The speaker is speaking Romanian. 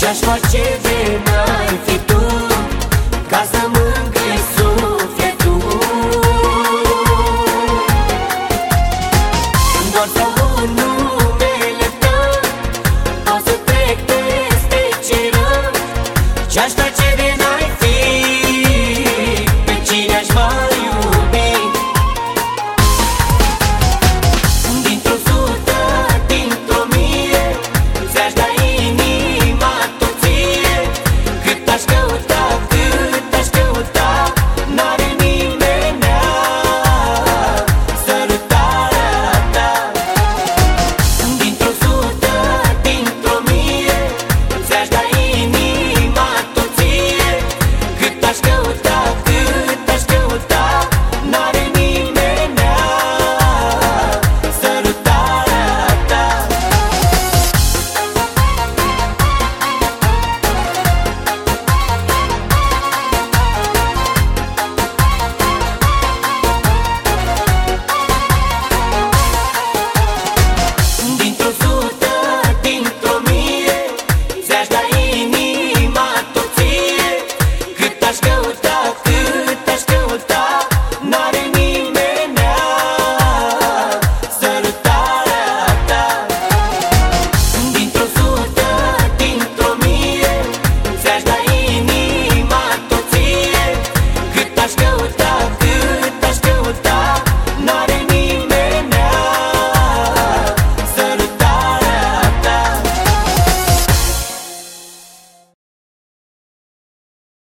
Și-aș face de n-ai fi tu Ca să mângâi sufletul. Când doar să în numele tău Pot să trec peste ce rău. Ce-aș face de